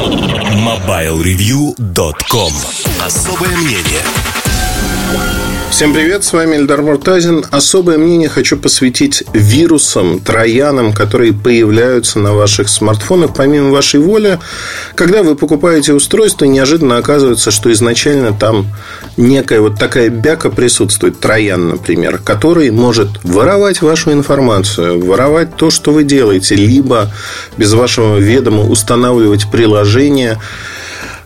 MobileReview.com Особое мнение Всем привет, с вами Эльдар Муртазин. Особое мнение хочу посвятить вирусам, троянам, которые появляются на ваших смартфонах помимо вашей воли, когда вы покупаете устройство, неожиданно оказывается, что изначально там некая вот такая бяка присутствует, троян, например, который может воровать вашу информацию, воровать то, что вы делаете, либо без вашего ведома устанавливать приложение,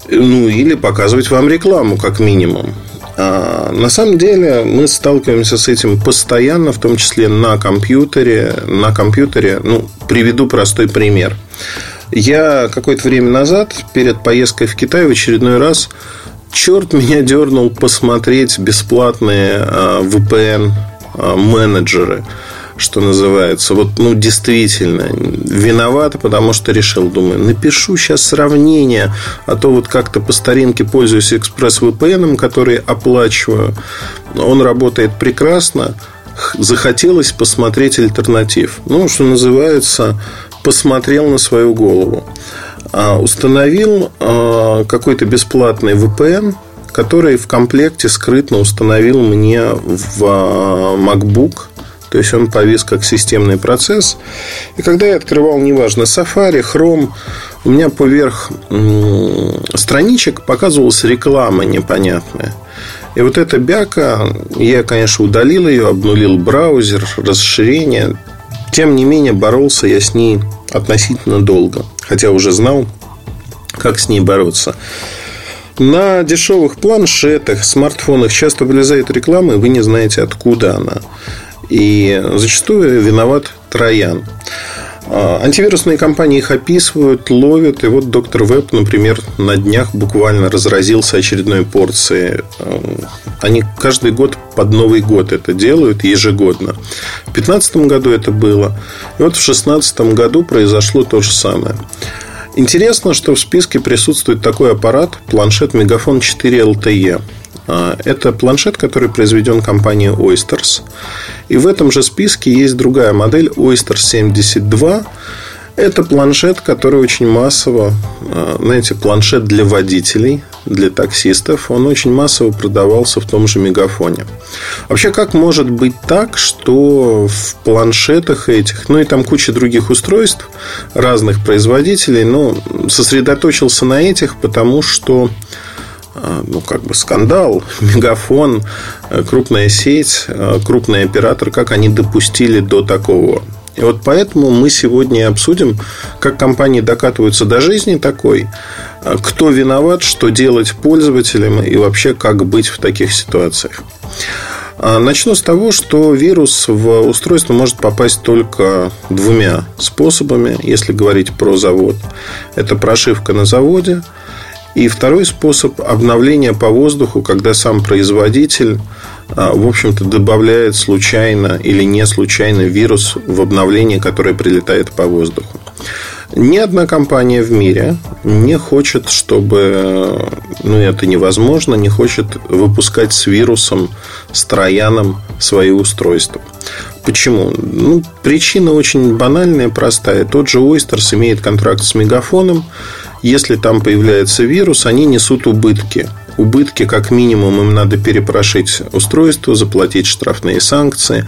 ну, или показывать вам рекламу, как минимум. А, на самом деле мы сталкиваемся с этим постоянно, в том числе на компьютере. На компьютере, ну, приведу простой пример. Я какое-то время назад, перед поездкой в Китай, в очередной раз, черт меня дернул посмотреть бесплатные а, VPN-менеджеры что называется. Вот, ну, действительно, виноват, потому что решил, думаю, напишу сейчас сравнение, а то вот как-то по старинке пользуюсь экспресс-VPN, который оплачиваю. Он работает прекрасно. Захотелось посмотреть альтернатив. Ну, что называется, посмотрел на свою голову. А, установил а, какой-то бесплатный VPN, который в комплекте скрытно установил мне в а, MacBook то есть он повис как системный процесс. И когда я открывал, неважно, Safari, Chrome, у меня поверх страничек показывалась реклама непонятная. И вот эта бяка, я, конечно, удалил ее, обнулил браузер, расширение. Тем не менее, боролся я с ней относительно долго. Хотя уже знал, как с ней бороться. На дешевых планшетах, смартфонах часто вылезает реклама, и вы не знаете, откуда она. И зачастую виноват Троян. А, антивирусные компании их описывают, ловят. И вот доктор Веб, например, на днях буквально разразился очередной порцией. А, они каждый год под Новый год это делают ежегодно. В 2015 году это было. И вот в 2016 году произошло то же самое. Интересно, что в списке присутствует такой аппарат, планшет Мегафон 4 LTE. А, это планшет, который произведен компанией Oysters. И в этом же списке есть другая модель Oyster 72. Это планшет, который очень массово, а, знаете, планшет для водителей, для таксистов. Он очень массово продавался в том же мегафоне. Вообще, как может быть так, что в планшетах этих, ну и там куча других устройств разных производителей, но сосредоточился на этих, потому что ну, как бы скандал, мегафон, э, крупная сеть, э, крупный оператор, как они допустили до такого. И вот поэтому мы сегодня обсудим, как компании докатываются до жизни такой, э, кто виноват, что делать пользователям и вообще как быть в таких ситуациях. А, начну с того, что вирус в устройство может попасть только двумя способами, если говорить про завод. Это прошивка на заводе – и второй способ обновления по воздуху, когда сам производитель, а, в общем-то, добавляет случайно или не случайно вирус в обновление, которое прилетает по воздуху. Ни одна компания в мире не хочет, чтобы, ну это невозможно, не хочет выпускать с вирусом, с трояном свои устройства. Почему? Ну, причина очень банальная, простая. Тот же Oysters имеет контракт с Мегафоном, если там появляется вирус, они несут убытки. Убытки, как минимум, им надо перепрошить устройство, заплатить штрафные санкции.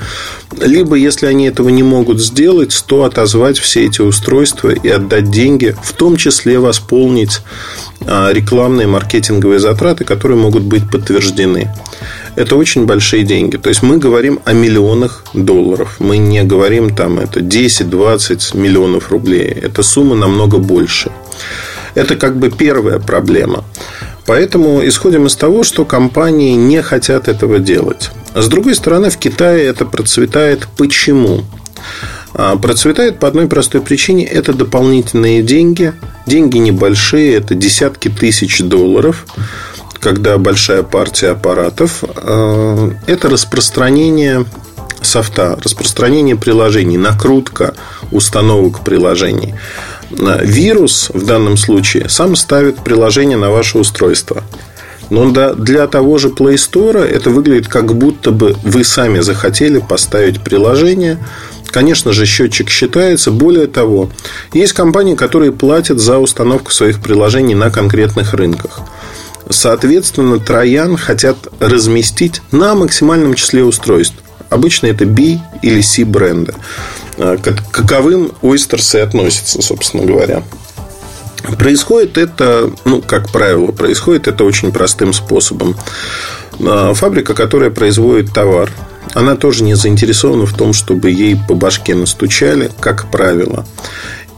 Либо, если они этого не могут сделать, то отозвать все эти устройства и отдать деньги, в том числе восполнить а, рекламные маркетинговые затраты, которые могут быть подтверждены. Это очень большие деньги. То есть мы говорим о миллионах долларов. Мы не говорим там это 10-20 миллионов рублей. Эта сумма намного больше. Это как бы первая проблема. Поэтому исходим из того, что компании не хотят этого делать. С другой стороны, в Китае это процветает. Почему? А, процветает по одной простой причине. Это дополнительные деньги. Деньги небольшие, это десятки тысяч долларов когда большая партия аппаратов, а, это распространение софта, распространение приложений, накрутка установок приложений. Вирус в данном случае сам ставит приложение на ваше устройство. Но для того же Play Store это выглядит как будто бы вы сами захотели поставить приложение, конечно же, счетчик считается. Более того, есть компании, которые платят за установку своих приложений на конкретных рынках. Соответственно, Троян хотят разместить на максимальном числе устройств. Обычно это B или C бренды. К каковым Oysters и относятся, собственно говоря. Происходит это, ну, как правило, происходит это очень простым способом. А, фабрика, которая производит товар, она тоже не заинтересована в том, чтобы ей по башке настучали, как правило.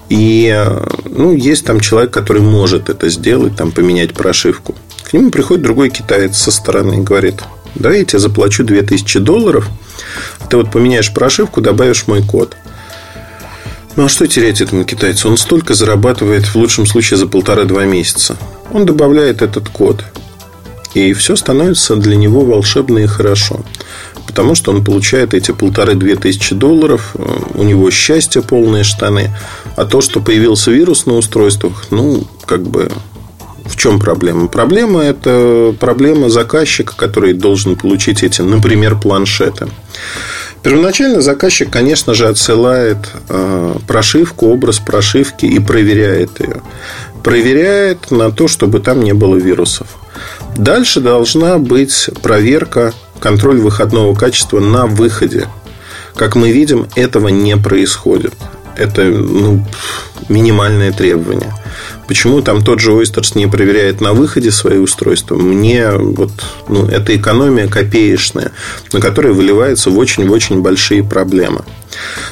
И ну, есть там человек, который может это сделать, там, поменять прошивку. К нему приходит другой китаец со стороны и говорит, да, я тебе заплачу 2000 долларов, ты вот поменяешь прошивку, добавишь мой код. Ну а что терять этому китайцу? Он столько зарабатывает в лучшем случае за полтора-два месяца. Он добавляет этот код. И все становится для него волшебно и хорошо. Потому что он получает эти полторы-две тысячи долларов, у него счастье, полные штаны. А то, что появился вирус на устройствах, ну, как бы в чем проблема? Проблема – это проблема заказчика, который должен получить эти, например, планшеты. Первоначально заказчик, конечно же, отсылает э, прошивку, образ прошивки и проверяет ее. Проверяет на то, чтобы там не было вирусов. Дальше должна быть проверка, контроль выходного качества на выходе. Как мы видим, этого не происходит. Это ну, минимальное требование. Почему там тот же Ойстерс не проверяет на выходе свои устройства? Мне вот, ну, это экономия копеечная, на которая выливается в очень-очень большие проблемы.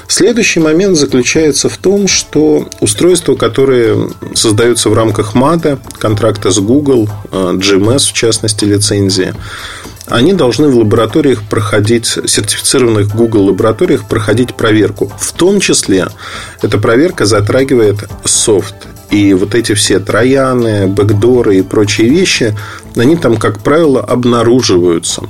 Следующий момент заключается в том, что устройства, которые создаются в рамках МАДа, контракта с Google, GMS в частности лицензии, они должны в лабораториях проходить, сертифицированных Google лабораториях проходить проверку. В том числе эта проверка затрагивает софт. И вот эти все трояны, бэкдоры и прочие вещи, они там, как правило, обнаруживаются.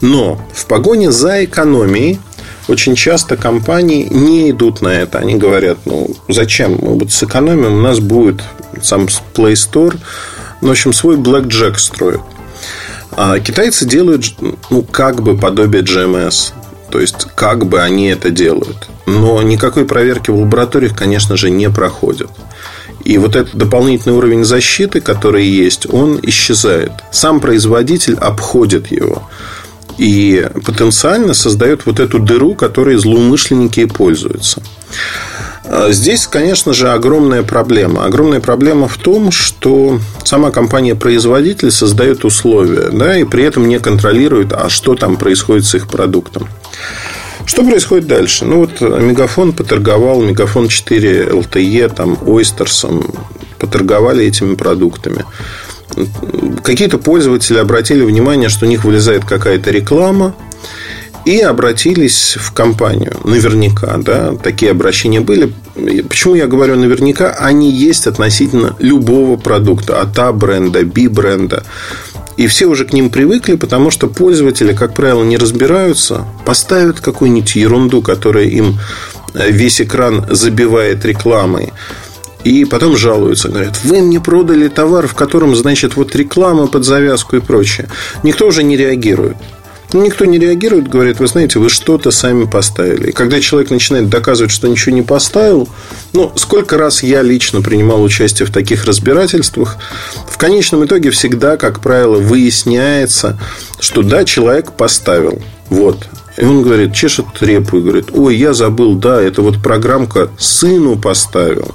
Но в погоне за экономией очень часто компании не идут на это. Они говорят, ну, зачем? Мы вот сэкономим, у нас будет сам Play Store. Ну, в общем, свой Blackjack строят. А китайцы делают, ну, как бы подобие GMS. То есть, как бы они это делают. Но никакой проверки в лабораториях, конечно же, не проходят. И вот этот дополнительный уровень защиты, который есть, он исчезает. Сам производитель обходит его. И потенциально создает вот эту дыру, которой злоумышленники и пользуются. А здесь, конечно же, огромная проблема. Огромная проблема в том, что сама компания-производитель создает условия, да, и при этом не контролирует, а что там происходит с их продуктом. Что происходит дальше? Ну, вот Мегафон поторговал, Мегафон 4 LTE, там, Ойстерсом, поторговали этими продуктами. Какие-то пользователи обратили внимание, что у них вылезает какая-то реклама, и обратились в компанию. Наверняка, да, такие обращения были. Почему я говорю наверняка? Они есть относительно любого продукта. От А бренда, B бренда. И все уже к ним привыкли, потому что пользователи, как правило, не разбираются, поставят какую-нибудь ерунду, которая им э, весь экран забивает рекламой. И потом жалуются, говорят, вы мне продали товар, в котором, значит, вот реклама под завязку и прочее. Никто уже не реагирует. Никто не реагирует, говорит, вы знаете, вы что-то сами поставили. И когда человек начинает доказывать, что ничего не поставил, ну, сколько раз я лично принимал участие в таких разбирательствах, в конечном итоге всегда, как правило, выясняется, что да, человек поставил. Вот. И он говорит, чешет репу и говорит, ой, я забыл, да, это вот программка сыну поставил.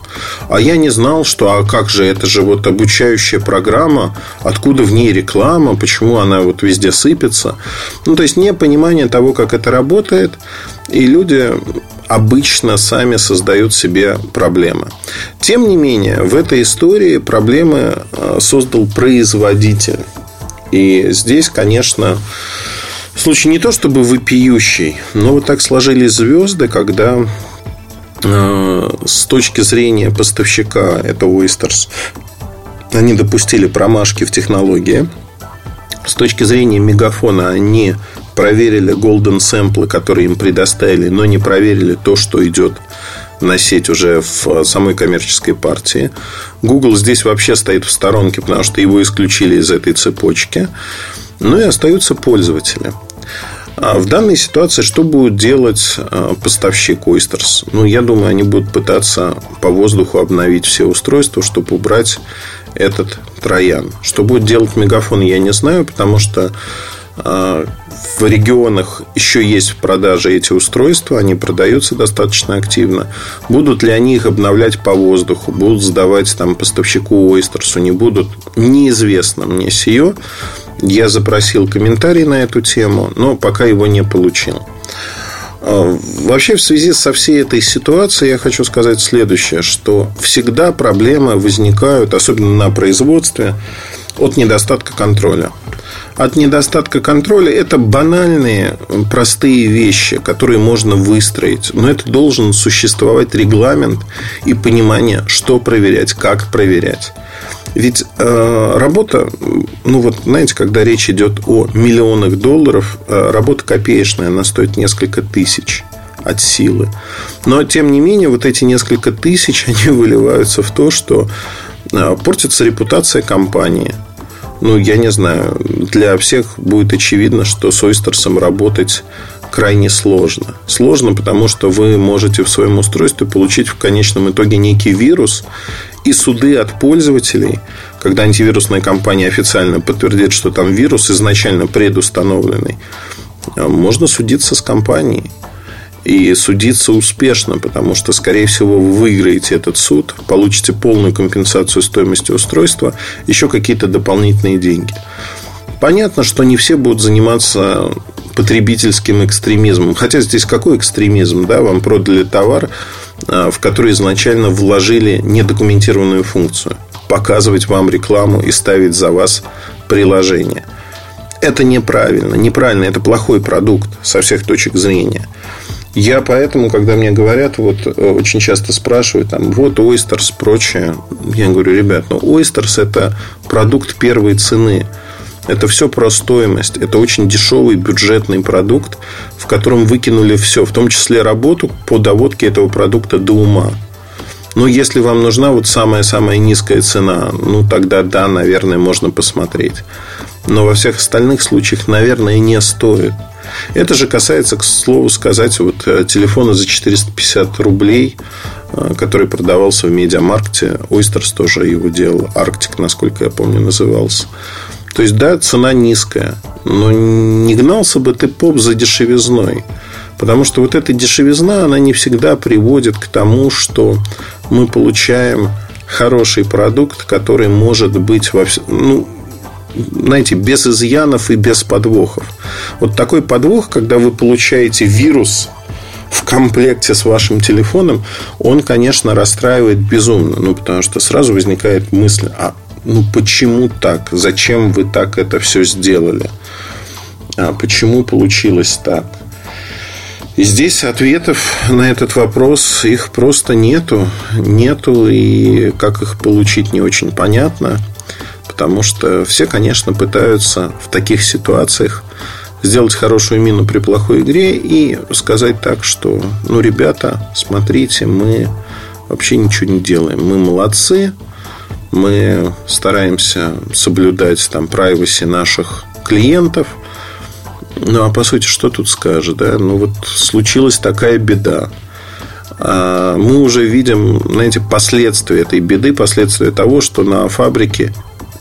А я не знал, что, а как же, это же вот обучающая программа, откуда в ней реклама, почему она вот везде сыпется. Ну, то есть, непонимание того, как это работает, и люди обычно сами создают себе проблемы. Тем не менее, в этой истории проблемы э, создал производитель. И здесь, конечно, Случай не то чтобы вопиющий, но вот так сложились звезды, когда э, с точки зрения поставщика, это Oysters, они допустили промашки в технологии. С точки зрения мегафона они проверили golden сэмплы, которые им предоставили, но не проверили то, что идет на сеть уже в самой коммерческой партии. Google здесь вообще стоит в сторонке, потому что его исключили из этой цепочки. Ну и остаются пользователи. А в данной ситуации что будет делать а, поставщик Oysters? Ну, я думаю, они будут пытаться по воздуху обновить все устройства, чтобы убрать этот троян. Что будет делать Мегафон, я не знаю, потому что а, в регионах еще есть в продаже эти устройства, они продаются достаточно активно. Будут ли они их обновлять по воздуху, будут сдавать там поставщику Ойстерсу, не будут, неизвестно мне сие. Я запросил комментарий на эту тему, но пока его не получил. А, вообще, в связи со всей этой ситуацией я хочу сказать следующее, что всегда проблемы возникают, особенно на производстве, от недостатка контроля. От недостатка контроля это банальные, простые вещи, которые можно выстроить. Но это должен существовать регламент и понимание, что проверять, как проверять. Ведь э, работа, ну вот, знаете, когда речь идет о миллионах долларов, э, работа копеечная, она стоит несколько тысяч от силы. Но, тем не менее, вот эти несколько тысяч, они выливаются в то, что э, портится репутация компании. Ну, я не знаю, для всех будет очевидно, что с Ойстерсом работать крайне сложно. Сложно, потому что вы можете в своем устройстве получить в конечном итоге некий вирус, и суды от пользователей, когда антивирусная компания официально подтвердит, что там вирус изначально предустановленный, а можно судиться с компанией. И судиться успешно, потому что, скорее всего, вы выиграете этот суд, получите полную компенсацию стоимости устройства, еще какие-то дополнительные деньги. Понятно, что не все будут заниматься потребительским экстремизмом. Хотя здесь какой экстремизм? Да? Вам продали товар, в который изначально вложили недокументированную функцию. Показывать вам рекламу и ставить за вас приложение. Это неправильно. Неправильно. Это плохой продукт со всех точек зрения. Я поэтому, когда мне говорят, вот э, очень часто спрашивают, там, вот Ойстерс, прочее, я говорю, ребят, ну Ойстерс это продукт первой цены. Это все про стоимость. Это очень дешевый бюджетный продукт, в котором выкинули все, в том числе работу по доводке этого продукта до ума. Но если вам нужна вот самая-самая низкая цена, ну тогда да, наверное, можно посмотреть. Но во всех остальных случаях, наверное, не стоит. Это же касается, к слову сказать, вот э, телефона за 450 рублей, э, который продавался в медиамаркте. Ойстерс тоже его делал. Арктик, насколько я помню, назывался. То есть, да, цена низкая, но не гнался бы ты поп за дешевизной. Потому что вот эта дешевизна, она не всегда приводит к тому, что мы получаем хороший продукт, который может быть во всем, ну, знаете, без изъянов и без подвохов. Вот такой подвох, когда вы получаете вирус в комплекте с вашим телефоном, он, конечно, расстраивает безумно. Ну, потому что сразу возникает мысль, а ну почему так? Зачем вы так это все сделали? А почему получилось так? И здесь ответов на этот вопрос их просто нету. Нету, и как их получить не очень понятно. Потому что все, конечно, пытаются в таких ситуациях сделать хорошую мину при плохой игре и сказать так, что, ну, ребята, смотрите, мы вообще ничего не делаем. Мы молодцы, мы стараемся соблюдать там privacy наших клиентов. Ну, а по сути, что тут скажешь, да? Ну, вот случилась такая беда. А мы уже видим, знаете, последствия этой беды, последствия того, что на фабрике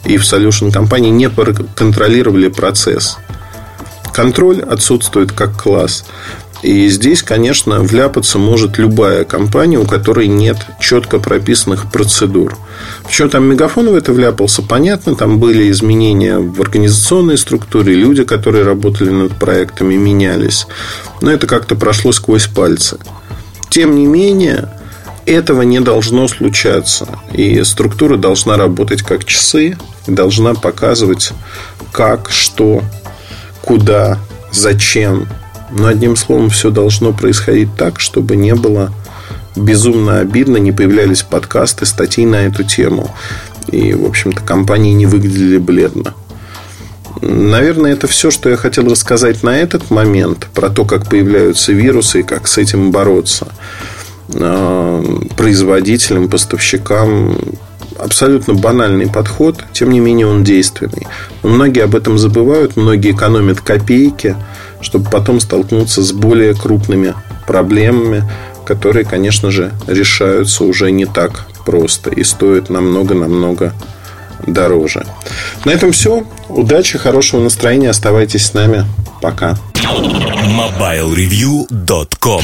и в solution компании не контролировали процесс. Контроль отсутствует как класс. И здесь, конечно, вляпаться может любая компания, у которой нет четко прописанных процедур. Почему там Мегафон в это вляпался, понятно. Там были изменения в организационной структуре, люди, которые работали над проектами, менялись. Но это как-то прошло сквозь пальцы. Тем не менее, этого не должно случаться. И структура должна работать как часы, должна показывать, как, что, куда, зачем, но одним словом, все должно происходить так, чтобы не было безумно обидно, не появлялись подкасты, статьи на эту тему. И, в общем-то, компании не выглядели бледно. Наверное, это все, что я хотел рассказать на этот момент про то, как появляются вирусы и как с этим бороться. А, производителям, поставщикам абсолютно банальный подход, тем не менее он действенный. Но многие об этом забывают, многие экономят копейки, чтобы потом столкнуться с более крупными проблемами, которые, конечно же, решаются уже не так просто и стоят намного-намного дороже. На этом все. Удачи, хорошего настроения. Оставайтесь с нами. Пока. MobileReview.com